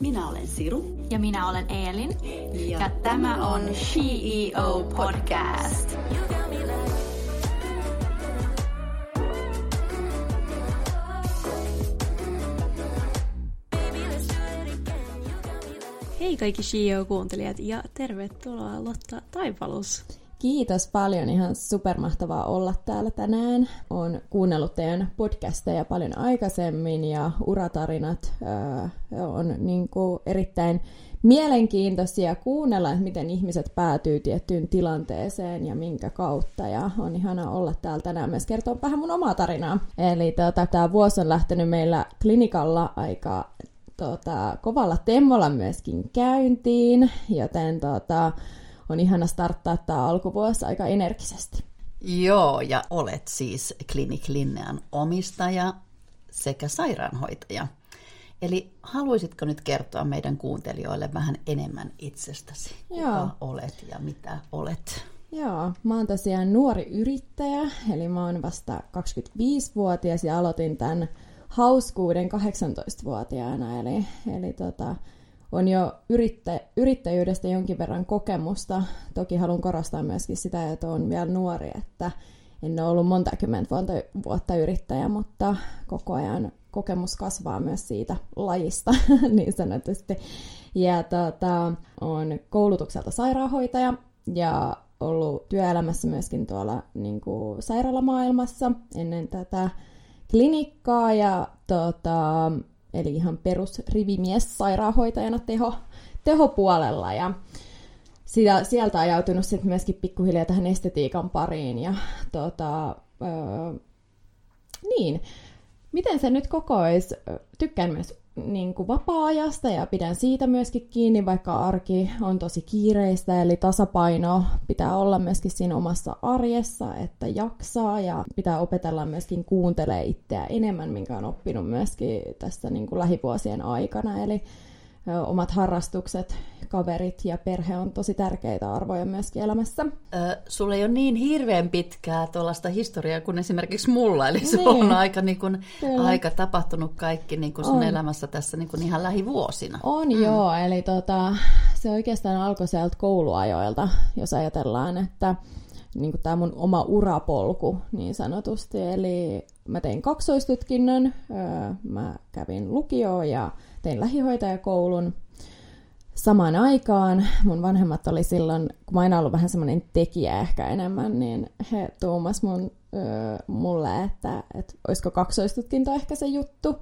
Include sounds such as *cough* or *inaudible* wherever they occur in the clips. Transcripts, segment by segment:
Minä olen Siru. Ja minä olen Eelin. Ja, ja tämä on CEO Podcast. Hei kaikki CEO-kuuntelijat ja tervetuloa Lotta Taipalus. Kiitos paljon, ihan supermahtavaa olla täällä tänään. Olen kuunnellut teidän podcasteja paljon aikaisemmin ja uratarinat äh, on niin kuin erittäin mielenkiintoisia kuunnella, että miten ihmiset päätyy tiettyyn tilanteeseen ja minkä kautta. Ja on ihana olla täällä tänään myös kertoa vähän mun omaa tarinaa. Eli tota, tämä vuosi on lähtenyt meillä klinikalla aika tota, kovalla temmolla myöskin käyntiin, joten tota, on ihana starttaa tämä alkuvuosi aika energisesti. Joo, ja olet siis Klinik Linnean omistaja sekä sairaanhoitaja. Eli haluaisitko nyt kertoa meidän kuuntelijoille vähän enemmän itsestäsi? Joo. Kuka olet ja mitä olet? Joo, mä oon tosiaan nuori yrittäjä, eli mä oon vasta 25-vuotias ja aloitin tämän hauskuuden 18-vuotiaana, eli, eli tota, on jo yrittä, yrittäjyydestä jonkin verran kokemusta. Toki haluan korostaa myöskin sitä, että on vielä nuori, että en ole ollut monta kymmentä vuotta, yrittäjä, mutta koko ajan kokemus kasvaa myös siitä lajista *laughs* niin sanotusti. Ja tota, on koulutukselta sairaanhoitaja ja ollut työelämässä myöskin tuolla niin kuin sairaalamaailmassa ennen tätä klinikkaa ja tota, eli ihan perusrivimies sairaanhoitajana teho, tehopuolella ja sitä, sieltä ajautunut sitten myöskin pikkuhiljaa tähän estetiikan pariin ja tota, öö, niin, miten se nyt kokois? Tykkään myös niin kuin vapaa-ajasta ja pidän siitä myöskin kiinni, vaikka arki on tosi kiireistä, eli tasapaino pitää olla myöskin siinä omassa arjessa, että jaksaa ja pitää opetella myöskin kuuntelee itseä enemmän, minkä on oppinut myöskin tässä niin kuin lähivuosien aikana, eli omat harrastukset, kaverit ja perhe on tosi tärkeitä arvoja myöskin elämässä. Ö, sulla ei ole niin hirveän pitkää tuollaista historiaa kuin esimerkiksi mulla, eli se niin. on aika, niin kuin, aika tapahtunut kaikki niin kuin sun on. elämässä tässä niin kuin ihan lähivuosina. On mm. joo, eli tota, se oikeastaan alkoi sieltä kouluajoilta, jos ajatellaan, että niin tämä mun oma urapolku niin sanotusti. Eli mä tein kaksoistutkinnon, mä kävin lukioon ja tein lähihoitajakoulun samaan aikaan. Mun vanhemmat oli silloin, kun mä aina ollut vähän semmoinen tekijä ehkä enemmän, niin he tuumas mun, ö, mulle, että, että olisiko kaksoistutkinto ehkä se juttu.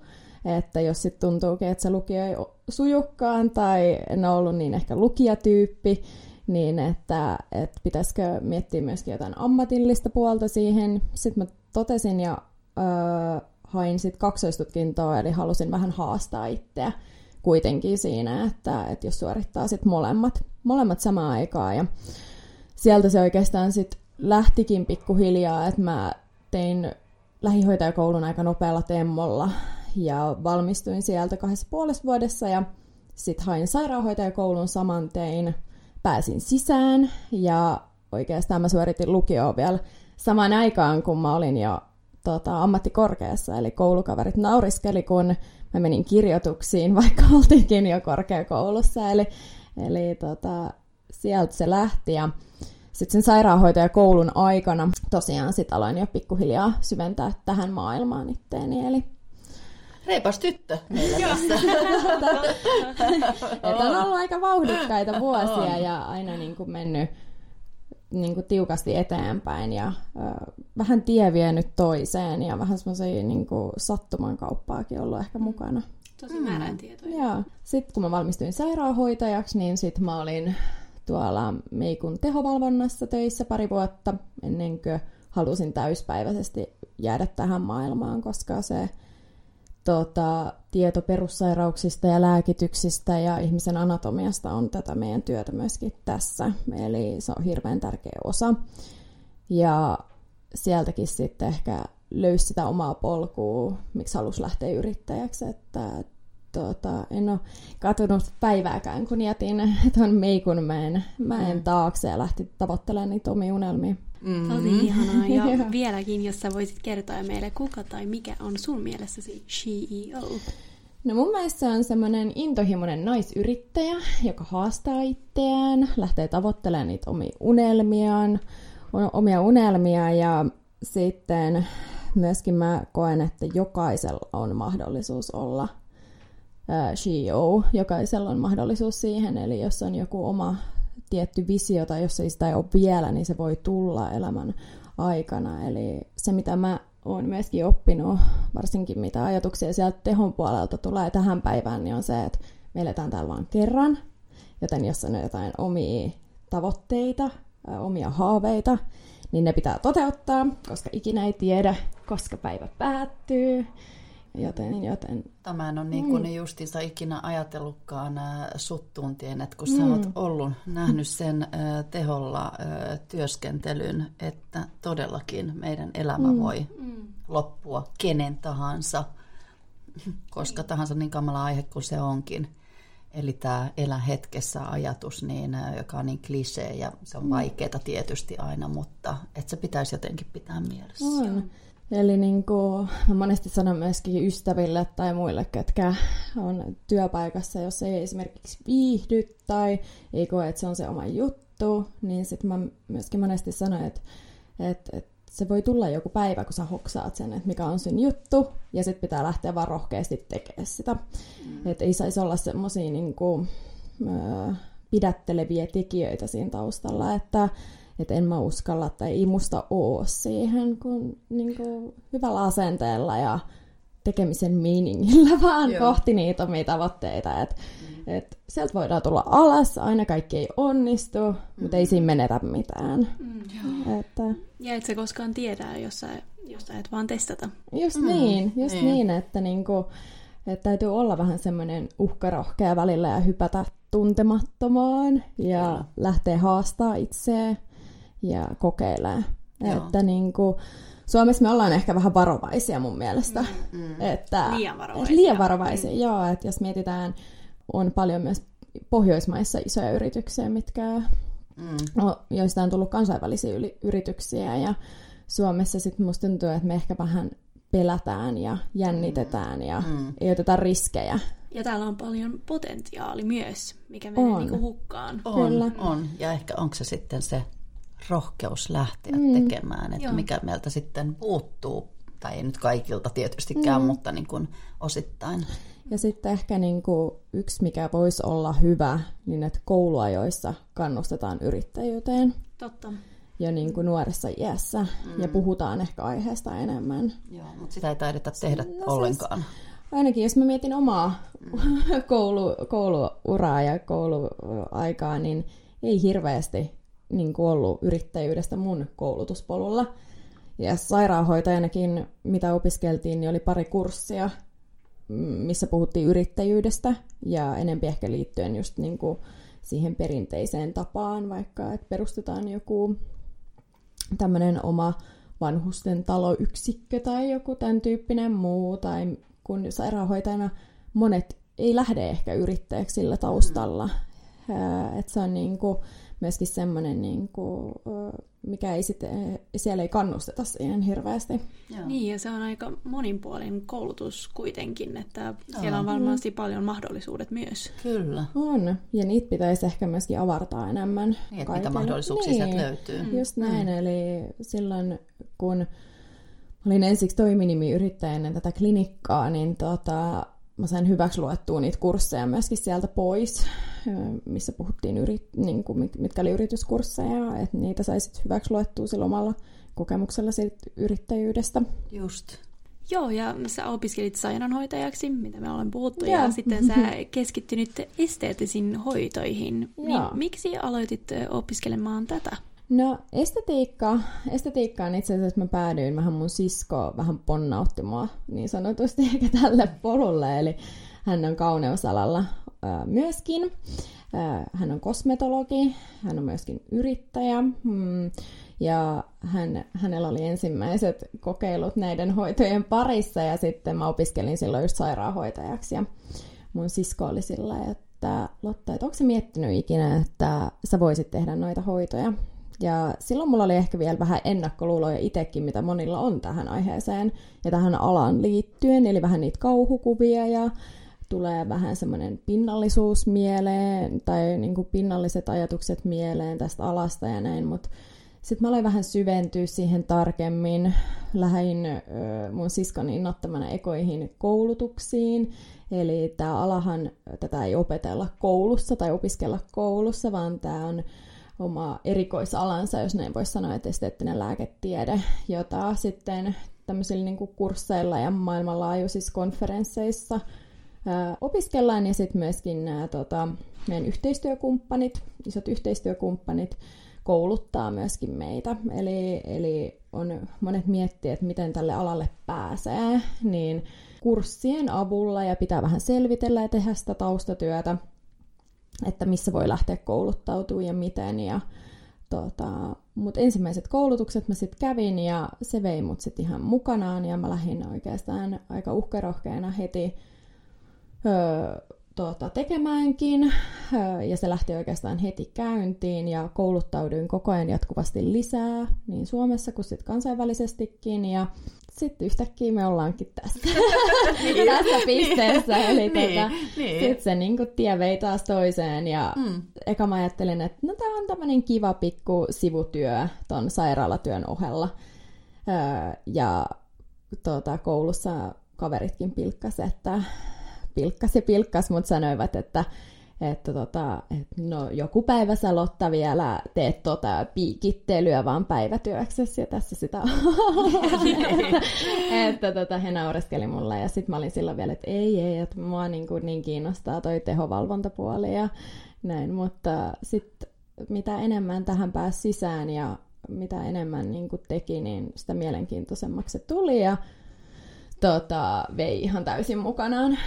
Että jos sitten tuntuukin, että se lukio ei sujukkaan tai en ole ollut niin ehkä lukijatyyppi, niin että, että pitäisikö miettiä myöskin jotain ammatillista puolta siihen. Sitten mä totesin ja öö, hain sitten kaksoistutkintoa, eli halusin vähän haastaa itseä kuitenkin siinä, että, että jos suorittaa sitten molemmat, molemmat samaan aikaan. Ja sieltä se oikeastaan sitten lähtikin pikkuhiljaa, että mä tein lähihoitajakoulun aika nopealla temmolla ja valmistuin sieltä kahdessa puolessa vuodessa ja sitten hain sairaanhoitajakoulun saman tein, pääsin sisään ja oikeastaan mä suoritin lukioon vielä samaan aikaan, kun mä olin jo tota, ammattikorkeassa, eli koulukaverit nauriskeli, kun mä menin kirjoituksiin, *laughs* vaikka oltiinkin jo korkeakoulussa, eli, eli tota, sieltä se lähti, ja sitten sen sairaanhoitajakoulun aikana tosiaan sit aloin jo pikkuhiljaa syventää tähän maailmaan itteeni, eli Reipas tyttö meillä tässä. *laughs* On ollut aika vauhdikkaita vuosia ja aina niin kuin mennyt niin kuin tiukasti eteenpäin ja ö, vähän tie vienyt toiseen ja vähän semmoisia niin sattuman kauppaakin ollut ehkä mukana. Tosi mm. tietoja. Joo. Sitten kun mä valmistuin sairaanhoitajaksi, niin sitten mä olin tuolla Meikun tehovalvonnassa töissä pari vuotta ennen kuin halusin täyspäiväisesti jäädä tähän maailmaan, koska se tota, tieto perussairauksista ja lääkityksistä ja ihmisen anatomiasta on tätä meidän työtä myöskin tässä. Eli se on hirveän tärkeä osa. Ja sieltäkin sitten ehkä löysi sitä omaa polkua, miksi halusi lähteä yrittäjäksi. Että, tota, en ole katunut päivääkään, kun jätin tuon Meikun mäen, mäen mm. taakse ja lähti tavoittelemaan niitä omia unelmia. Mm-hmm. Tosi ihanaa. Ja *laughs* vieläkin, jos sä voisit kertoa meille, kuka tai mikä on sun mielessäsi CEO? No mun mielestä se on semmoinen intohimoinen naisyrittäjä, joka haastaa itseään, lähtee tavoittelemaan niitä omia unelmiaan, omia unelmia ja sitten myöskin mä koen, että jokaisella on mahdollisuus olla CEO, jokaisella on mahdollisuus siihen, eli jos on joku oma tietty visio tai jos ei sitä ole vielä, niin se voi tulla elämän aikana. Eli se, mitä mä oon myöskin oppinut, varsinkin mitä ajatuksia sieltä tehon puolelta tulee tähän päivään, niin on se, että me eletään täällä vain kerran, joten jos on jotain omia tavoitteita, omia haaveita, niin ne pitää toteuttaa, koska ikinä ei tiedä, koska päivä päättyy. Joten, joten... Tämä on niin kuin mm. justiinsa ikinä ajatellutkaan äh, sut tuntien, että kun mm. sä oot ollut, nähnyt sen äh, teholla äh, työskentelyn, että todellakin meidän elämä mm. voi mm. loppua kenen tahansa, koska tahansa niin kamala aihe kuin se onkin. Eli tämä elä hetkessä ajatus, niin, joka on niin klisee ja se on mm. vaikeaa tietysti aina, mutta että se pitäisi jotenkin pitää mielessä. On. Eli niin kuin, mä monesti sanon myöskin ystäville tai muille, ketkä on työpaikassa, jos ei esimerkiksi viihdy tai ei koe, että se on se oma juttu, niin sitten mä myöskin monesti sanon, että, että, että se voi tulla joku päivä, kun sä hoksaat sen, että mikä on sun juttu, ja sitten pitää lähteä vaan rohkeasti tekemään sitä. Mm. Että ei saisi olla semmoisia niin kuin, pidätteleviä tekijöitä siinä taustalla, että että en mä uskalla tai ei musta oo siihen, kun niin kuin, hyvällä asenteella ja tekemisen meaningillä *laughs* vaan Joo. kohti niitä omia tavoitteita. Et, mm. et sieltä voidaan tulla alas, aina kaikki ei onnistu, mm. mutta ei siinä menetä mitään. Mm. Että, ja et sä koskaan tiedä, jos sä, jos sä et vaan testata. Just mm. niin, just niin, niin että niinku, että täytyy olla vähän semmoinen uhkarohkea välillä ja hypätä tuntemattomaan ja mm. lähteä haastaa itseä ja kokeilee. Joo. Että niin kuin, Suomessa me ollaan ehkä vähän varovaisia mun mielestä. Mm, mm. Että, liian varovaisia. Liian varovaisia, mm. joo. Että jos mietitään, on paljon myös Pohjoismaissa isoja yrityksiä, mitkä, mm. no, joista on tullut kansainvälisiä yli, yrityksiä. Ja Suomessa sitten musta tuntuu, että me ehkä vähän pelätään ja jännitetään ja mm. ei oteta riskejä. Ja täällä on paljon potentiaali myös, mikä menee niinku hukkaan. On, Kyllä. on. Ja ehkä onko se sitten se rohkeus lähteä mm. tekemään, että Joo. mikä meiltä sitten puuttuu, tai ei nyt kaikilta tietystikään, mm. mutta niin kuin osittain. Ja sitten ehkä niin kuin yksi, mikä voisi olla hyvä, niin että kouluajoissa kannustetaan yrittäjyyteen. Totta. Ja niin kuin nuoressa iässä, mm. ja puhutaan ehkä aiheesta enemmän. Joo, mutta sitä ei taideta tehdä no, ollenkaan. Siis, ainakin jos mä mietin omaa mm. *laughs* koulu, kouluuraa ja kouluaikaa, niin ei hirveästi niin kuin ollut yrittäjyydestä mun koulutuspolulla. Ja sairaanhoitajanakin, mitä opiskeltiin, niin oli pari kurssia, missä puhuttiin yrittäjyydestä ja enempi ehkä liittyen just niin kuin siihen perinteiseen tapaan, vaikka että perustetaan joku tämmöinen oma vanhusten taloyksikkö tai joku tämän tyyppinen muu, tai kun sairaanhoitajana monet ei lähde ehkä yrittäjäksi sillä taustalla. Mm. Että se on niin kuin, myöskin semmoinen, niin kuin, mikä ei sitten, siellä ei kannusteta siihen hirveästi. Joo. Niin, ja se on aika moninpuolinen koulutus kuitenkin, että Joo. siellä on varmasti mm. paljon mahdollisuudet myös. Kyllä. On, ja niitä pitäisi ehkä myöskin avartaa enemmän. Niin, että mitä mahdollisuuksia niin. sieltä löytyy. Mm. Just näin, mm. eli silloin kun olin ensiksi toiminimiyrittäjä ennen tätä klinikkaa, niin tota, mä sain hyväksi luettua niitä kursseja myöskin sieltä pois, missä puhuttiin, yrit, niin kuin, mitkä oli yrityskursseja, että niitä saisit hyväksi luettua sillä omalla kokemuksella siitä yrittäjyydestä. Just. Joo, ja sä opiskelit sairaanhoitajaksi, mitä me ollaan puhuttu, ja, ja sitten sä keskittynyt esteettisiin hoitoihin. Niin miksi aloitit opiskelemaan tätä? No estetiikka, estetiikkaan itse asiassa mä päädyin vähän mun sisko vähän ponnautti mua niin sanotusti *laughs* ehkä tälle polulle, eli hän on kauneusalalla myöskin. Hän on kosmetologi, hän on myöskin yrittäjä. Mm, ja hän, hänellä oli ensimmäiset kokeilut näiden hoitojen parissa ja sitten mä opiskelin silloin just sairaanhoitajaksi. Ja mun sisko oli sillä, että Lotta, että onko se miettinyt ikinä, että sä voisit tehdä noita hoitoja? Ja silloin mulla oli ehkä vielä vähän ennakkoluuloja itsekin, mitä monilla on tähän aiheeseen ja tähän alaan liittyen, eli vähän niitä kauhukuvia ja tulee vähän semmoinen pinnallisuus mieleen tai niin kuin pinnalliset ajatukset mieleen tästä alasta ja näin, mutta sitten mä aloin vähän syventyä siihen tarkemmin. Lähdin mun siskon innottamana ekoihin koulutuksiin. Eli tämä alahan, tätä ei opetella koulussa tai opiskella koulussa, vaan tämä on oma erikoisalansa, jos näin voisi sanoa, että esteettinen lääketiede, jota sitten tämmöisillä niin kursseilla ja maailmanlaajuisissa konferensseissa ää, opiskellaan, ja sitten myöskin nämä tota, meidän yhteistyökumppanit, isot yhteistyökumppanit, kouluttaa myöskin meitä. Eli, eli on, monet miettii, että miten tälle alalle pääsee, niin kurssien avulla ja pitää vähän selvitellä ja tehdä sitä taustatyötä, että missä voi lähteä kouluttautumaan ja miten. Ja, tota, mutta ensimmäiset koulutukset mä sitten kävin ja se vei mut sitten ihan mukanaan ja mä lähdin oikeastaan aika uhkerohkeena heti öö, tuota, tekemäänkin, ja se lähti oikeastaan heti käyntiin, ja kouluttauduin koko ajan jatkuvasti lisää, niin Suomessa kuin sitten kansainvälisestikin, ja sitten yhtäkkiä me ollaankin tässä, *laughs* niin. tässä pisteessä, niin. eli niin. Tuota, niin. sitten se niin kuin, tie vei taas toiseen, ja mm. eka mä ajattelin, että no tämä on tämmöinen kiva pikku sivutyö ton sairaalatyön ohella, ja tuota, koulussa kaveritkin pilkkas, että pilkkas ja pilkkas, mutta sanoivat, että että tota, et no, joku päivä sä Lotta vielä teet tota piikittelyä vaan päivätyöksessä ja tässä sitä että, *laughs* että tota, he naureskeli mulle ja sitten mä olin silloin vielä, että ei ei, että mua niin, kuin, niin kiinnostaa toi tehovalvontapuoli ja näin, mutta sitten mitä enemmän tähän pääsi sisään ja mitä enemmän niin kuin teki, niin sitä mielenkiintoisemmaksi se tuli ja tota, vei ihan täysin mukanaan.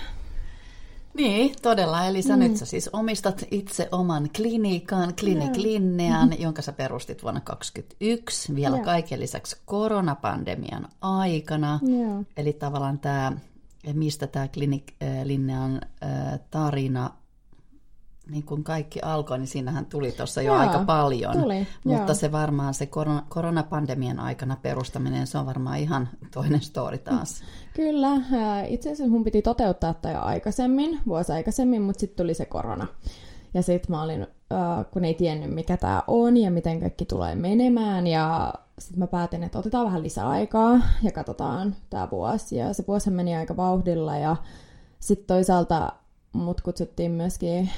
Niin, todella. Eli sä mm. nyt sä siis omistat itse oman klinikan, Klinik Linnean, mm-hmm. jonka sä perustit vuonna 2021, vielä yeah. kaiken lisäksi koronapandemian aikana. Yeah. Eli tavallaan tämä, mistä tämä Klinik Linnean tarina niin kuin kaikki alkoi, niin siinähän tuli tuossa jo Joo, aika paljon. Tuli, Mutta jo. se varmaan se korona, koronapandemian aikana perustaminen, se on varmaan ihan toinen story taas. *laughs* Kyllä. Itse asiassa mun piti toteuttaa tämä jo aikaisemmin, vuosi aikaisemmin, mutta sitten tuli se korona. Ja sitten mä olin, kun ei tiennyt mikä tämä on ja miten kaikki tulee menemään. Ja sitten mä päätin, että otetaan vähän lisää aikaa ja katsotaan tämä vuosi. Ja se vuosi meni aika vauhdilla ja sitten toisaalta mut kutsuttiin myöskin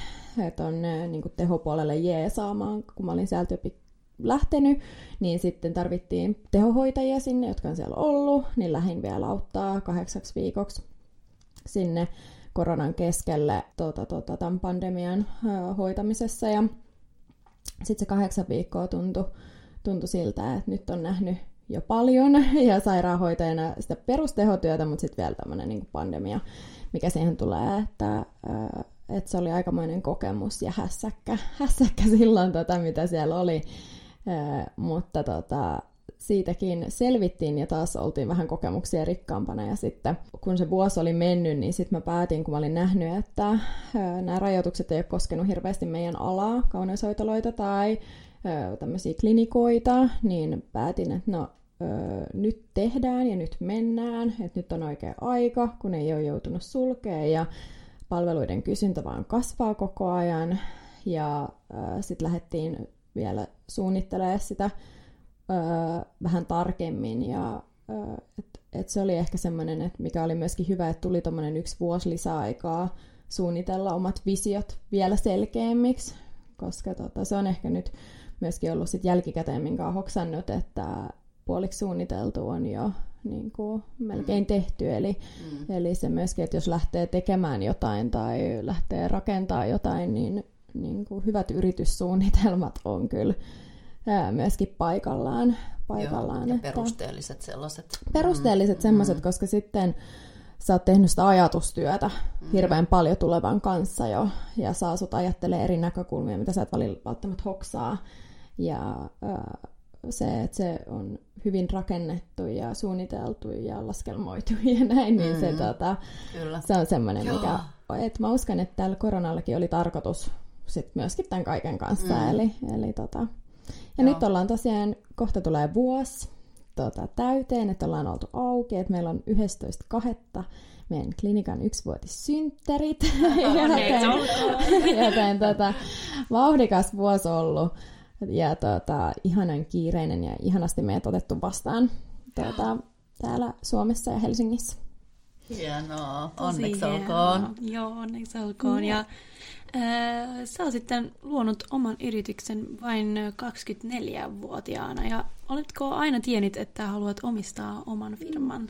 tuonne niin tehopuolelle jeesaamaan, kun mä olin sieltä lähtenyt, niin sitten tarvittiin tehohoitajia sinne, jotka on siellä ollut, niin lähin vielä auttaa kahdeksaksi viikoksi sinne koronan keskelle tuota, tuota, tämän pandemian ö, hoitamisessa. Ja sitten se kahdeksan viikkoa tuntui, tuntui siltä, että nyt on nähnyt jo paljon. *laughs* Ja sairaanhoitajana sitä perustehotyötä, mutta sitten vielä tämmöinen niin pandemia, mikä siihen tulee, että että se oli aikamoinen kokemus ja hässäkkä, *laughs* hässäkkä silloin, tota, mitä siellä oli. Ää, mutta tota, siitäkin selvittiin ja taas oltiin vähän kokemuksia rikkaampana. Ja sitten kun se vuosi oli mennyt, niin sitten mä päätin, kun mä olin nähnyt, että ää, nämä rajoitukset ei ole koskenut hirveästi meidän alaa, kauneushoitoloita tai tämmöisiä klinikoita, niin päätin, että no nyt tehdään ja nyt mennään, että nyt on oikea aika, kun ei ole joutunut sulkea ja palveluiden kysyntä vaan kasvaa koko ajan. Ja äh, sitten lähdettiin vielä suunnittelemaan sitä äh, vähän tarkemmin ja äh, et, et se oli ehkä semmoinen, että mikä oli myöskin hyvä, että tuli tuommoinen yksi vuosi lisäaikaa suunnitella omat visiot vielä selkeämmiksi, koska tota, se on ehkä nyt myöskin ollut sit jälkikäteen, minkä hoksannut, että puoliksi suunniteltu on jo niin kuin melkein tehty. Eli, mm. eli se myöskin, että jos lähtee tekemään jotain tai lähtee rakentamaan jotain, niin, niin kuin hyvät yrityssuunnitelmat on kyllä ää, myöskin paikallaan. paikallaan Joo, ja että perusteelliset sellaiset. Perusteelliset mm. sellaiset, koska sitten sä oot tehnyt sitä ajatustyötä mm. hirveän paljon tulevan kanssa jo, ja saa sut ajattelee eri näkökulmia, mitä sä et välttämättä hoksaa. Ja ää, se, että se on hyvin rakennettu ja suunniteltu ja laskelmoitu *laughs* ja näin, niin mm-hmm. se, tota, se on semmoinen, mikä, että mä uskon, että tällä koronallakin oli tarkoitus sit myöskin tämän kaiken kanssa, mm. eli, eli tota, ja Joo. nyt ollaan tosiaan, kohta tulee vuosi tota, täyteen, että ollaan oltu auki, että meillä on 11.2. meidän klinikan yksivuotissynttärit. *laughs* joten, joten tota, vauhdikas vuosi ollut ja tota, ihanan kiireinen ja ihanasti meidät otettu vastaan tota, täällä Suomessa ja Helsingissä. Hienoa, onneksi olkoon. Joo, onneksi olkoon. Ja, äh, sä oot sitten luonut oman yrityksen vain 24-vuotiaana. Ja oletko aina tiennyt, että haluat omistaa oman firman?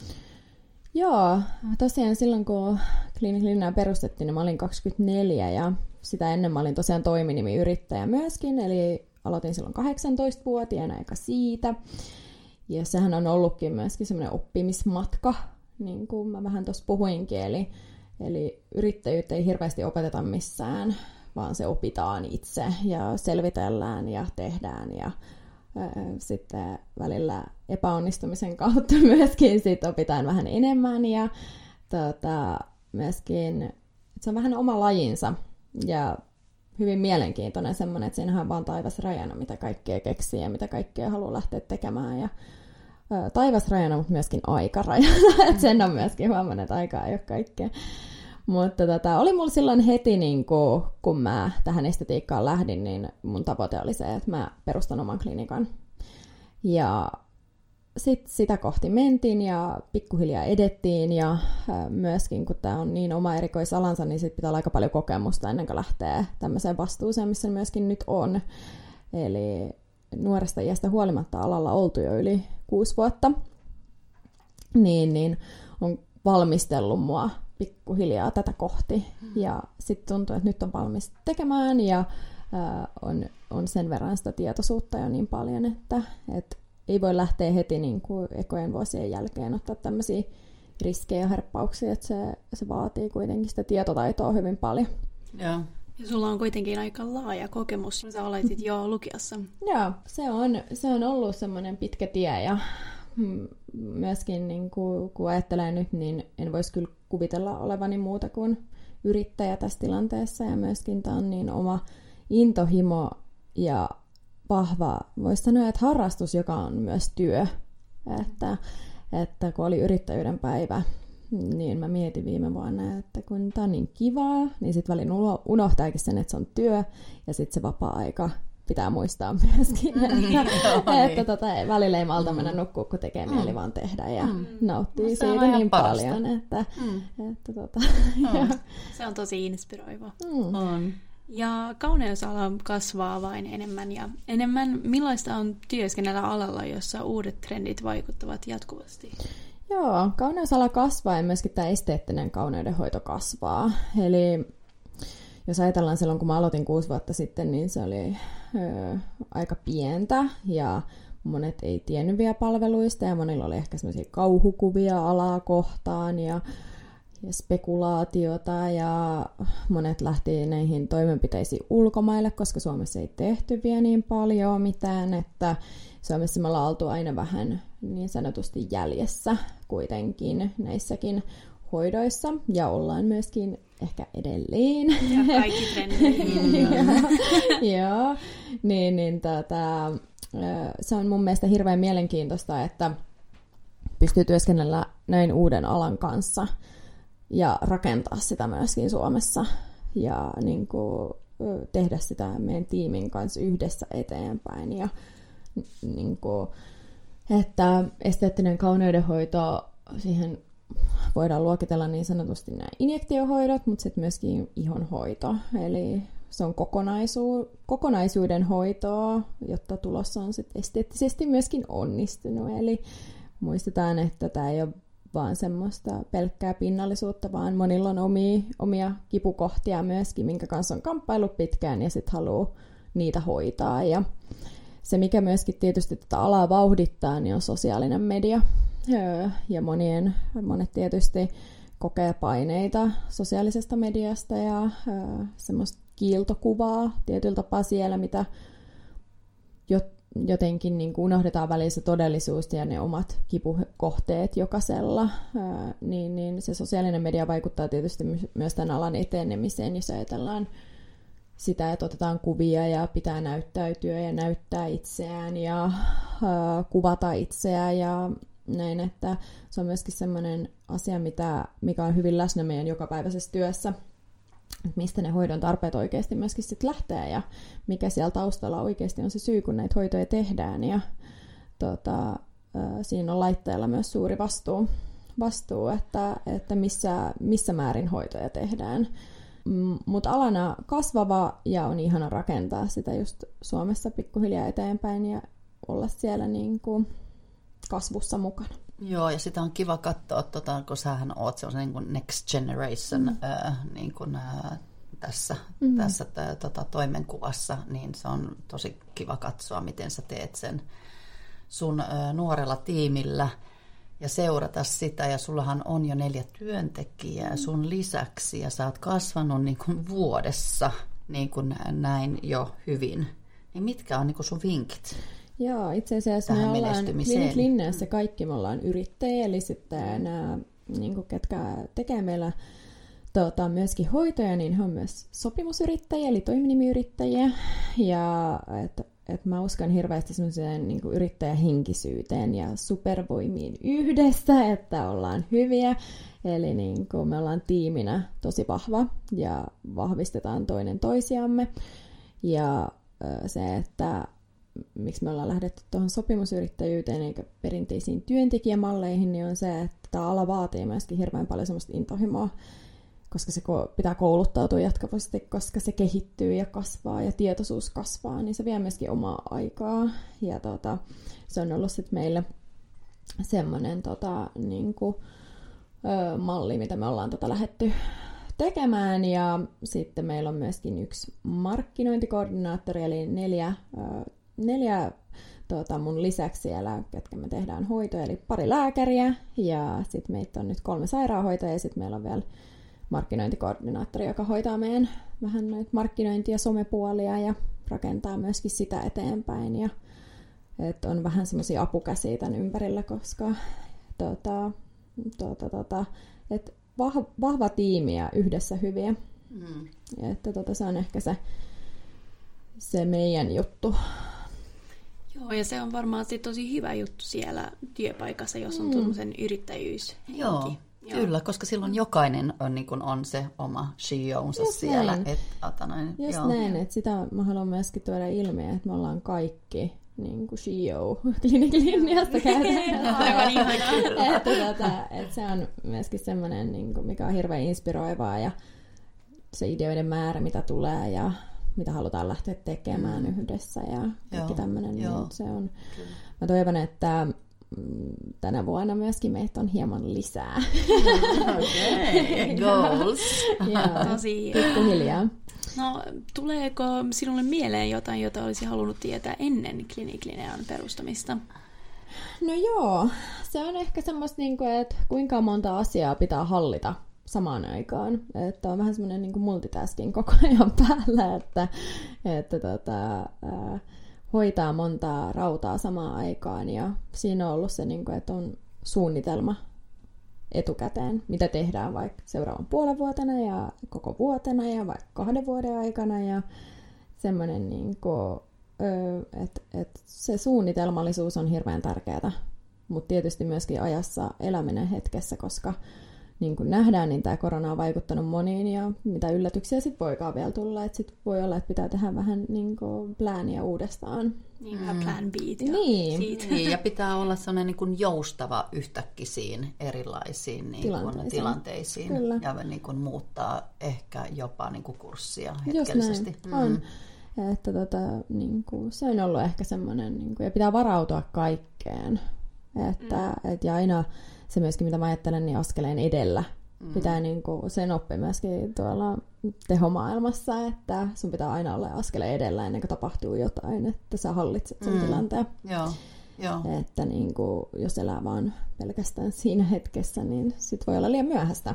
Joo, tosiaan silloin kun Clinic Linnaa perustettiin, niin mä olin 24 ja sitä ennen mä olin tosiaan toiminimiyrittäjä myöskin, eli aloitin silloin 18-vuotiaana eikä siitä. Ja sehän on ollutkin myöskin semmoinen oppimismatka, niin kuin mä vähän tuossa puhuinkin, eli, eli yrittäjyyttä ei hirveästi opeteta missään, vaan se opitaan itse ja selvitellään ja tehdään. Ja sitten välillä epäonnistumisen kautta *laughs* myöskin sit opitaan vähän enemmän. Ja tota, myöskin se on vähän oma lajinsa. Ja hyvin mielenkiintoinen semmoinen, että siinähän on vaan taivas rajana, mitä kaikkea keksii ja mitä kaikkea haluaa lähteä tekemään ja taivas rajana, mutta myöskin aika rajana, *laughs* että sen on myöskin huomannut, että aika ei ole kaikkea. Mutta tota, oli mulla silloin heti, niin kun, kun mä tähän estetiikkaan lähdin, niin mun tavoite oli se, että mä perustan oman klinikan. Ja sitten sitä kohti mentiin ja pikkuhiljaa edettiin ja myöskin kun tämä on niin oma erikoisalansa, niin sitten pitää olla aika paljon kokemusta ennen kuin lähtee tämmöiseen vastuuseen, missä myöskin nyt on. Eli nuoresta iästä huolimatta alalla oltu jo yli kuusi vuotta, niin, niin on valmistellut mua pikkuhiljaa tätä kohti. Mm. Ja sitten tuntuu, että nyt on valmis tekemään ja ää, on, on sen verran sitä tietoisuutta jo niin paljon, että et ei voi lähteä heti niin kuin ekojen vuosien jälkeen ottaa tämmöisiä riskejä ja herppauksia, että se, se vaatii kuitenkin sitä tietotaitoa hyvin paljon. Joo. Ja sulla on kuitenkin aika laaja kokemus, sä aloitit jo lukiossa. Joo, se on, se on ollut semmoinen pitkä tie ja mm, myöskin niin kuin, kun ajattelen nyt, niin en voisi kyllä kuvitella olevani muuta kuin yrittäjä tässä tilanteessa ja myöskin tämä on niin oma intohimo ja vahva, voisi sanoa, että harrastus, joka on myös työ. Että, että kun oli yrittäjyyden päivä, niin mä mietin viime vuonna, että kun tämä on niin kivaa, niin sitten välin unohtaakin sen, että se on työ ja sitten se vapaa-aika pitää muistaa myöskin, mm, että, *laughs* että, että tota, välillä ei malta mennä nukkua, kun tekee mm. mieli vaan tehdä ja mm. nauttii no, siitä niin parasta. paljon. Että, mm. että, tota, no. *laughs* Se on tosi inspiroiva. Mm. On. Ja kauneusala kasvaa vain enemmän ja enemmän. Millaista on työskennellä alalla, jossa uudet trendit vaikuttavat jatkuvasti? Joo, kauneusala kasvaa ja myöskin tämä esteettinen kauneudenhoito kasvaa. Eli jos ajatellaan silloin, kun mä aloitin kuusi vuotta sitten, niin se oli ö, aika pientä ja monet ei tiennyt vielä palveluista ja monilla oli ehkä semmoisia kauhukuvia alaa kohtaan ja, ja spekulaatiota ja monet lähti näihin toimenpiteisiin ulkomaille, koska Suomessa ei tehty vielä niin paljon mitään, että Suomessa me ollaan oltu aina vähän niin sanotusti jäljessä kuitenkin näissäkin hoidoissa ja ollaan myöskin ehkä edelleen. Ja kaikki *laughs* Joo, niin, niin tota, se on mun mielestä hirveän mielenkiintoista, että pystyy työskennellä näin uuden alan kanssa ja rakentaa sitä myöskin Suomessa ja niin kuin, tehdä sitä meidän tiimin kanssa yhdessä eteenpäin. Ja, niin kuin, että esteettinen kauneudenhoito, siihen voidaan luokitella niin sanotusti nämä injektiohoidot, mutta sitten myöskin ihonhoito. Eli se on kokonaisu- kokonaisuuden hoitoa, jotta tulos on sitten esteettisesti myöskin onnistunut. Eli muistetaan, että tämä ei ole vaan semmoista pelkkää pinnallisuutta, vaan monilla on omia, omia kipukohtia myöskin, minkä kanssa on kamppailu pitkään ja sitten haluaa niitä hoitaa. Ja se, mikä myöskin tietysti tätä alaa vauhdittaa, niin on sosiaalinen media. Ja monien, monet tietysti kokee paineita sosiaalisesta mediasta ja semmoista kiiltokuvaa tietyllä tapaa siellä, mitä jotenkin niin kuin unohdetaan välissä todellisuus ja ne omat kipukohteet jokaisella, niin, niin se sosiaalinen media vaikuttaa tietysti myös tämän alan etenemiseen, jos ajatellaan sitä, että otetaan kuvia ja pitää näyttäytyä ja näyttää itseään ja kuvata itseään ja näin, että se on myöskin sellainen asia, mitä, mikä on hyvin läsnä meidän jokapäiväisessä työssä, mistä ne hoidon tarpeet oikeasti myöskin sitten lähtee ja mikä siellä taustalla oikeasti on se syy, kun näitä hoitoja tehdään ja tota, siinä on laitteella myös suuri vastuu, vastuu että, että missä, missä määrin hoitoja tehdään. Mutta alana kasvava ja on ihana rakentaa sitä just Suomessa pikkuhiljaa eteenpäin ja olla siellä niin kuin kasvussa mukana. Joo, ja sitä on kiva katsoa, tota, kun sähän oot se on niin kuin next generation mm. ää, niin kuin, ää, tässä, mm. tässä tä, tota, toimenkuvassa, niin se on tosi kiva katsoa, miten sä teet sen sun ää, nuorella tiimillä ja seurata sitä. Ja sullahan on jo neljä työntekijää sun lisäksi ja sä oot kasvanut niin kuin vuodessa niin kuin näin jo hyvin. Niin mitkä on niin kuin sun vinkit? Joo, itse asiassa me ollaan Clinic Linneassa kaikki me ollaan yrittäjiä, eli sitten nämä, niin kuin ketkä tekee meillä tota, myöskin hoitoja, niin he on myös sopimusyrittäjiä, eli toiminimiyrittäjiä. Ja et, et mä uskon hirveästi semmoiseen niin yrittäjähenkisyyteen ja supervoimiin yhdessä, että ollaan hyviä. Eli niin kuin me ollaan tiiminä tosi vahva ja vahvistetaan toinen toisiamme. Ja se, että miksi me ollaan lähdetty tuohon sopimusyrittäjyyteen eikä perinteisiin työntekijämalleihin, niin on se, että tämä ala vaatii myöskin hirveän paljon semmoista intohimoa, koska se pitää kouluttautua jatkuvasti, koska se kehittyy ja kasvaa ja tietoisuus kasvaa, niin se vie myöskin omaa aikaa. Ja tota, se on ollut sitten meille semmoinen tota, niin kuin, ö, malli, mitä me ollaan tota lähetty tekemään. Ja sitten meillä on myöskin yksi markkinointikoordinaattori, eli neljä ö, neljä tuota, mun lisäksi siellä, ketkä me tehdään hoitoja, eli pari lääkäriä ja sitten meitä on nyt kolme sairaanhoitajaa ja sitten meillä on vielä markkinointikoordinaattori, joka hoitaa meidän vähän noita markkinointia ja somepuolia ja rakentaa myöskin sitä eteenpäin ja että on vähän semmoisia apukäsiä tämän ympärillä, koska tuota, tuota, tuota, et vahva, vahva tiimi ja yhdessä hyviä. Mm. Että tuota, se on ehkä se, se meidän juttu Joo, ja se on varmaan sit tosi hyvä juttu siellä työpaikassa, jos on mm. tuommoisen yrittäjyys. Joo, Joo. Kyllä, koska silloin jokainen on, niin kuin on se oma shiounsa siellä. Näin. Et, ota noin, Just joo. näin, että sitä mä haluan myöskin tuoda ilmi, että me ollaan kaikki niin kuin shio *laughs* kliniklinjasta käytetään. *laughs* että, tota, että se on myöskin semmoinen, niin kuin, mikä on hirveän inspiroivaa ja se ideoiden määrä, mitä tulee ja mitä halutaan lähteä tekemään mm. yhdessä ja kaikki tämmöinen, niin se on. Kyllä. Mä toivon, että mm, tänä vuonna myöskin meitä on hieman lisää. Okei, *laughs* okay. goals. Tosi Pikkuhiljaa. No, tuleeko sinulle mieleen jotain, jota olisi halunnut tietää ennen kliniklinean perustamista? No joo, se on ehkä semmoista, niin kuin, että kuinka monta asiaa pitää hallita samaan aikaan. Että on vähän semmoinen niin multitasking koko ajan *laughs* päällä, että, että tota, ää, hoitaa montaa rautaa samaan aikaan. Ja siinä on ollut se, niin kuin, että on suunnitelma etukäteen, mitä tehdään vaikka seuraavan puolen vuotena ja koko vuotena ja vaikka kahden vuoden aikana. Ja semmoinen, niin että että se suunnitelmallisuus on hirveän tärkeää, mutta tietysti myöskin ajassa eläminen hetkessä, koska niin kuin nähdään, niin tämä korona on vaikuttanut moniin ja mitä yllätyksiä sitten voikaan vielä tulla. Että sitten voi olla, että pitää tehdä vähän niin kuin plääniä uudestaan. Niin, mm. plan B. Niin. Siitä. niin. Ja pitää olla sellainen niin kuin joustava yhtäkkisiin erilaisiin niin tilanteisiin, tilanteisiin Kyllä. ja niin kuin muuttaa ehkä jopa niin kuin kurssia hetkellisesti. Just näin. Mm. On. Että tota, niin kuin, se on ollut ehkä semmoinen, niin kuin, ja pitää varautua kaikkeen. Että, mm. et, ja aina se myöskin, mitä mä ajattelen, niin askeleen edellä. Mm. Pitää niin kuin, sen oppi myöskin tuolla tehomaailmassa, että sun pitää aina olla askeleen edellä ennen kuin tapahtuu jotain, että sä hallitset sen mm. tilanteen. Joo. Joo. Että niin kuin, jos elää vaan pelkästään siinä hetkessä, niin sit voi olla liian myöhäistä.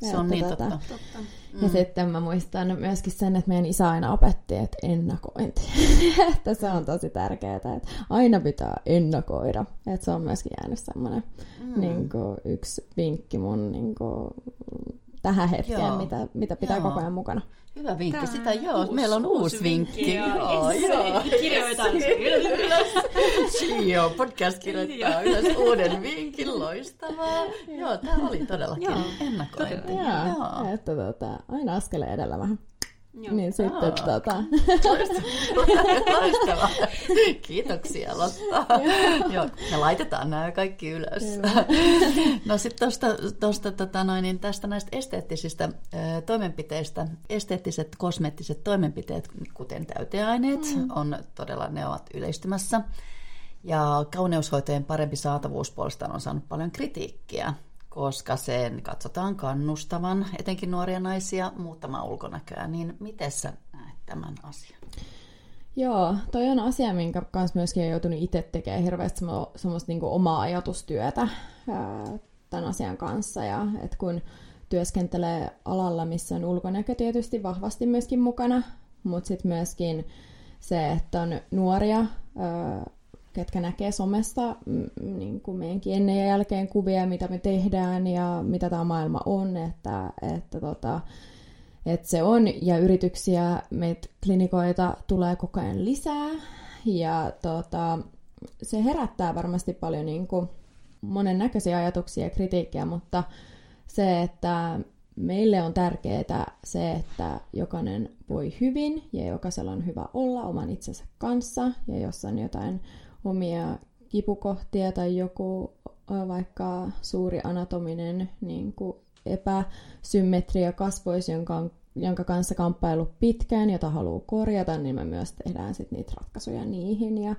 Se on niin tota, totta. totta. Mm. Ja sitten mä muistan myöskin sen, että meidän isä aina opetti, että ennakointi. *laughs* että se on tosi tärkeää, että aina pitää ennakoida. Että se on myöskin jäänyt semmoinen mm. niin kuin, yksi vinkki mun niin kuin, tähän hetkeen, mitä, mitä pitää joo. koko ajan mukana. Hyvä vinkki. Tämä Sitä joo, uusi, meillä on uusi, uusi vinkki. vinkki. Joo, joo. Kirjoitan sen ylös. joo, podcast kirjoittaa ylös uuden vinkin. Loistavaa. Joo, tämä oli todellakin ennakointi. Joo, että tota, aina askeleen edellä vähän. Joo. Niin sitten Aa, tota... Loistavaa. Kiitoksia Lotta. Joo, me laitetaan nämä kaikki ylös. no sitten tosta, tosta, tota noin, niin tästä näistä esteettisistä ö, toimenpiteistä, esteettiset kosmeettiset toimenpiteet, kuten täyteaineet, mm. on todella, ne ovat yleistymässä. Ja kauneushoitojen parempi saatavuus puolestaan on saanut paljon kritiikkiä koska sen katsotaan kannustavan etenkin nuoria naisia muuttamaan ulkonäköä, niin miten sä näet tämän asian? Joo, toi on asia, minkä kanssa myöskin on joutunut itse tekemään hirveästi semmoista niin omaa ajatustyötä ää, tämän asian kanssa. Ja et kun työskentelee alalla, missä on ulkonäkö tietysti vahvasti myöskin mukana, mutta sitten myöskin se, että on nuoria ää, ketkä näkee somesta niin kuin meidänkin ennen ja jälkeen kuvia, mitä me tehdään ja mitä tämä maailma on, että, että, tota, että se on, ja yrityksiä, meitä klinikoita tulee koko ajan lisää, ja tota, se herättää varmasti paljon niin kuin monennäköisiä ajatuksia ja kritiikkiä, mutta se, että meille on tärkeää se, että jokainen voi hyvin ja jokaisella on hyvä olla oman itsensä kanssa, ja jos on jotain omia kipukohtia tai joku vaikka suuri anatominen niin kuin epäsymmetria kasvoissa, jonka, jonka kanssa kamppailu pitkään, jota haluaa korjata, niin me myös tehdään sit niitä ratkaisuja niihin. Ja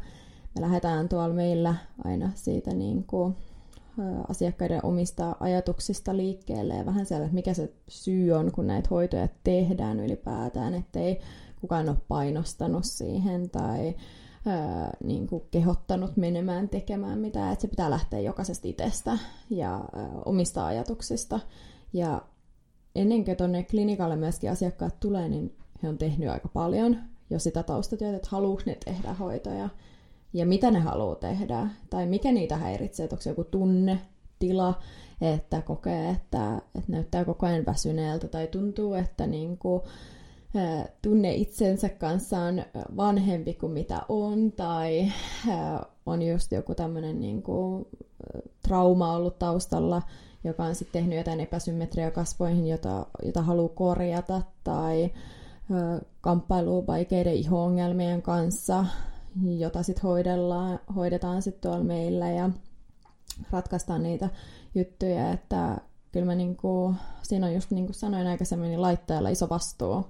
me lähdetään tuolla meillä aina siitä niin kuin, asiakkaiden omista ajatuksista liikkeelle ja vähän siellä, että mikä se syy on, kun näitä hoitoja tehdään ylipäätään, ettei kukaan ole painostanut siihen tai ää, niin kuin kehottanut menemään tekemään mitään, että se pitää lähteä jokaisesta itsestä ja ää, omista ajatuksista. Ja ennen kuin tuonne klinikalle myöskin asiakkaat tulee, niin he on tehnyt aika paljon jo sitä taustatyötä, että haluuko ne tehdä hoitoja ja mitä ne haluaa tehdä tai mikä niitä häiritsee, että onko se joku tunne, tila, että kokee, että, että näyttää koko ajan väsyneeltä tai tuntuu, että niin kuin, tunne itsensä kanssa on vanhempi kuin mitä on, tai on just joku tämmöinen niin kuin, trauma ollut taustalla, joka on sitten tehnyt jotain epäsymmetriaa kasvoihin, jota, jota haluaa korjata, tai kamppailu vaikeiden iho-ongelmien kanssa, jota sitten hoidellaan, hoidetaan sitten tuolla meillä ja ratkaistaan niitä juttuja, että kyllä mä niinku, siinä on just niin kuin sanoin aikaisemmin, niin laitteella iso vastuu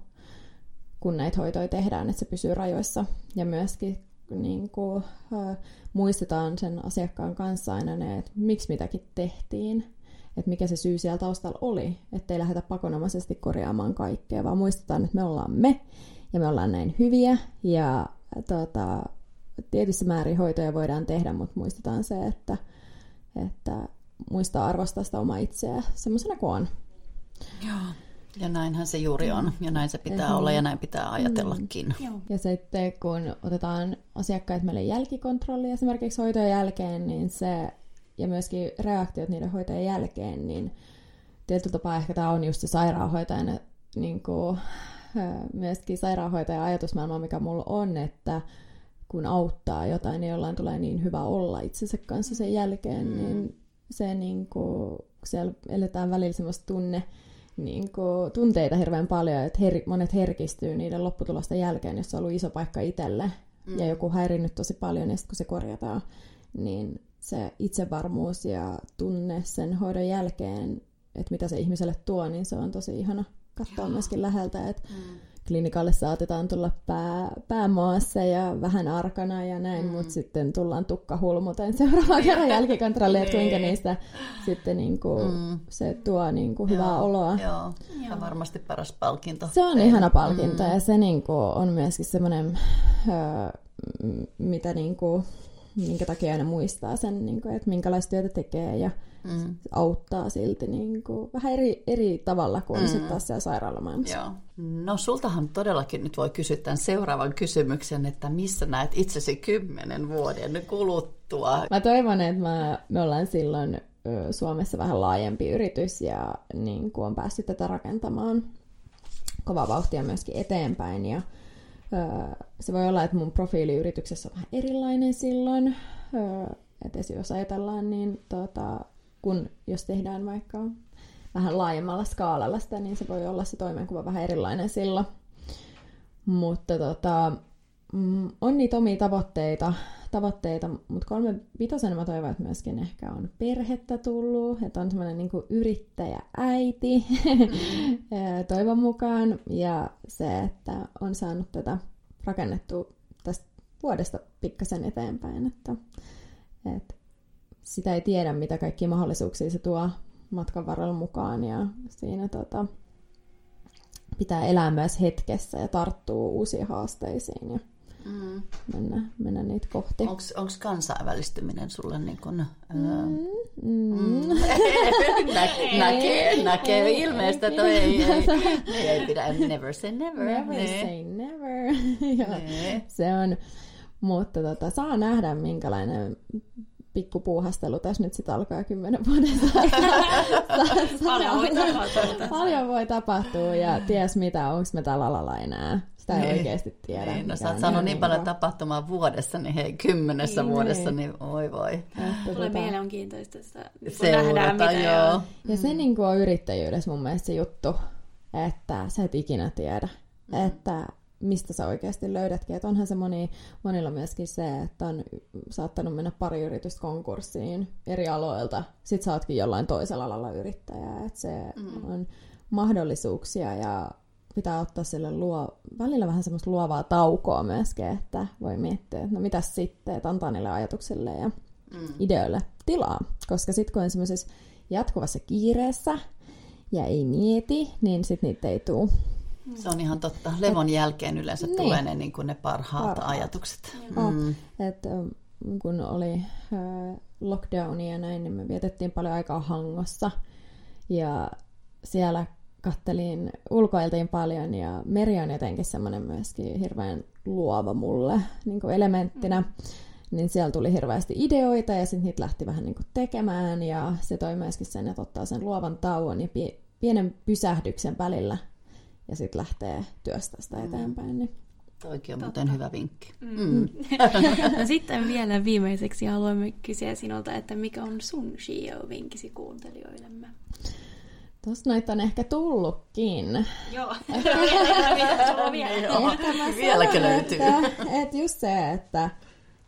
kun näitä hoitoja tehdään, että se pysyy rajoissa. Ja myöskin niin kuin, äh, muistetaan sen asiakkaan kanssa aina ne, että miksi mitäkin tehtiin, että mikä se syy siellä taustalla oli, ettei lähdetä pakonomaisesti korjaamaan kaikkea, vaan muistetaan, että me ollaan me, ja me ollaan näin hyviä, ja tota, tietyssä määrin hoitoja voidaan tehdä, mutta muistetaan se, että, että muistaa arvostaa sitä omaa itseä semmoisena kuin on. Joo. Ja näinhän se juuri on, ja näin se pitää mm-hmm. olla, ja näin pitää ajatellakin. Mm. Ja sitten kun otetaan asiakkaat meille jälkikontrolli esimerkiksi hoitojen jälkeen, niin se, ja myöskin reaktiot niiden hoitojen jälkeen, niin tietyllä tapaa ehkä tämä on just se sairaanhoitajan, niin kuin, myöskin sairaanhoitajan ajatusmaailma, mikä mulla on, että kun auttaa jotain, niin jollain tulee niin hyvä olla itsensä kanssa sen jälkeen, mm. niin se niin kuin, siellä eletään välillä semmoista tunne, niin kuin, tunteita hirveän paljon, että her, monet herkistyy niiden lopputulosten jälkeen, jos on ollut iso paikka itselle mm. ja joku häirinnyt tosi paljon, ja sitten kun se korjataan, niin se itsevarmuus ja tunne sen hoidon jälkeen, että mitä se ihmiselle tuo, niin se on tosi ihana katsoa Joo. myöskin läheltä, että mm klinikalle saatetaan tulla pää, päämaassa ja vähän arkana ja näin, mm. mutta sitten tullaan tukkahulmuten *laughs* seuraava kerran jälkikontrolli, että kuinka niin. niistä sitten niin kuin, mm. se tuo niin kuin hyvää joo, oloa. Joo, on varmasti paras palkinto. Se on ihana palkinto mm. ja se niin kuin, on myöskin semmoinen, mitä niin kuin, minkä takia aina muistaa sen, niin kuin, että minkälaista työtä tekee ja mm. Auttaa silti niin kuin, vähän eri, eri tavalla kuin mm. sitten taas siellä sairaalamaailmassa. Joo. No sultahan todellakin nyt voi kysyä tämän seuraavan kysymyksen, että missä näet itsesi kymmenen vuoden kuluttua? Mä toivon, että mä, me ollaan silloin Suomessa vähän laajempi yritys ja niin kuin on päässyt tätä rakentamaan kova vauhtia myöskin eteenpäin. Ja se voi olla, että mun profiili yrityksessä on vähän erilainen silloin. Että jos ajatellaan, niin tota, kun jos tehdään vaikka vähän laajemmalla skaalalla sitä, niin se voi olla se toimenkuva vähän erilainen silloin. Mutta tota, mm, on niitä omia tavoitteita, tavoitteita mutta kolme vitosen mä toivon, että myöskin ehkä on perhettä tullut, että on semmoinen niin yrittäjä äiti *laughs* mm. toivon mukaan, ja se, että on saanut tätä rakennettua tästä vuodesta pikkasen eteenpäin, että, että sitä ei tiedä, mitä kaikki mahdollisuuksia se tuo matkan varrella mukaan, ja siinä tota, pitää elää myös hetkessä ja tarttua uusiin haasteisiin ja mm. mennä, mennä niitä kohti. Onko kansainvälistyminen sulle niin kun, mm. Mm. Mm. *laughs* Nä, näkee, näkee ilmeistä toi ei, ei, ei, ei pidä, never say never. Never ne. say never. *laughs* se on, mutta tota, saa nähdä minkälainen pikkupuuhastelu tässä nyt sitten alkaa kymmenen vuoden Paljon voi tapahtua. Paljon voi tapahtua ja ties mitä, onko me tällä alalla enää. Sitä ei niin. oikeasti tiedä. Niin, no sä oot saanut niin paljon tapahtumaa vuodessa, niin hei, kymmenessä niin, vuodessa, niin oi voi. Tulee tota... mielenkiintoista sitä, kun Seurata, nähdään mitä. Joo. Ja se niin kuin on yrittäjyydessä mun mielestä se juttu, että sä et ikinä tiedä. Mm. Että mistä sä oikeasti löydätkin. Että onhan se moni, monilla myöskin se, että on saattanut mennä pari yritystä konkurssiin eri aloilta. Sitten sä ootkin jollain toisella alalla yrittäjä. Että se mm. on mahdollisuuksia ja pitää ottaa sille luo, välillä vähän semmoista luovaa taukoa myöskin, että voi miettiä, että no mitäs sitten, että antaa niille ajatuksille ja mm. ideoille tilaa. Koska sitten kun on semmoisessa jatkuvassa kiireessä ja ei mieti, niin sitten niitä ei tule. Se on ihan totta. Levon jälkeen yleensä niin. tulee ne, niin kuin ne parhaat, parhaat. ajatukset. Mm. Et, kun oli lockdownia ja näin, niin me vietettiin paljon aikaa Hangossa. Ja siellä kattelin, ulkoiltiin paljon ja meri on jotenkin semmoinen myöskin hirveän luova mulle niin kuin elementtinä. Mm. Niin siellä tuli hirveästi ideoita ja sitten niitä lähti vähän niin kuin tekemään ja se toi myöskin sen, että ottaa sen luovan tauon ja pie- pienen pysähdyksen välillä ja sitten lähtee työstä sitä mm. eteenpäin. Niin. Toikin on Totta. muuten hyvä vinkki. Mm. Mm. *laughs* no sitten vielä viimeiseksi haluamme kysyä sinulta, että mikä on sun CEO-vinkisi kuuntelijoillemme? Tuossa noita on ehkä tullutkin. Joo. *laughs* *laughs* Vieläkö löytyy? Että, että just se, että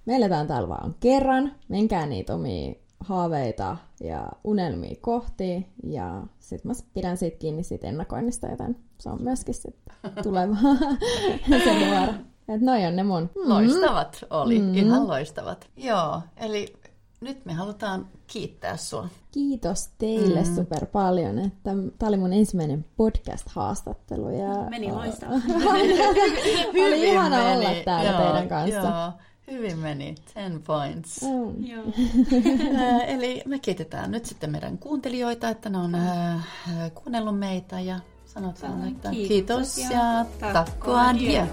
me eletään täällä vaan kerran, menkää niitä omia haaveita ja unelmia kohti ja sitten mä pidän siitä kiinni siitä ennakoinnista, joten se on myöskin sitten tuleva *laughs* se nuora. Että noi on ne mun. Loistavat oli, mm. ihan loistavat. Joo, eli nyt me halutaan kiittää sinua. Kiitos teille mm. super paljon, että tämä oli mun ensimmäinen podcast-haastattelu. Ja, meni loistavaa. oli *laughs* ihana meni. olla täällä joo, teidän kanssa. Joo. Hyvin meni, 10 points. Mm. Joo. *laughs* Eli me kiitetään nyt sitten meidän kuuntelijoita, että ne on äh, kuunnellut meitä ja sanotaan, että kiitos, kiitos ja, takko adieu.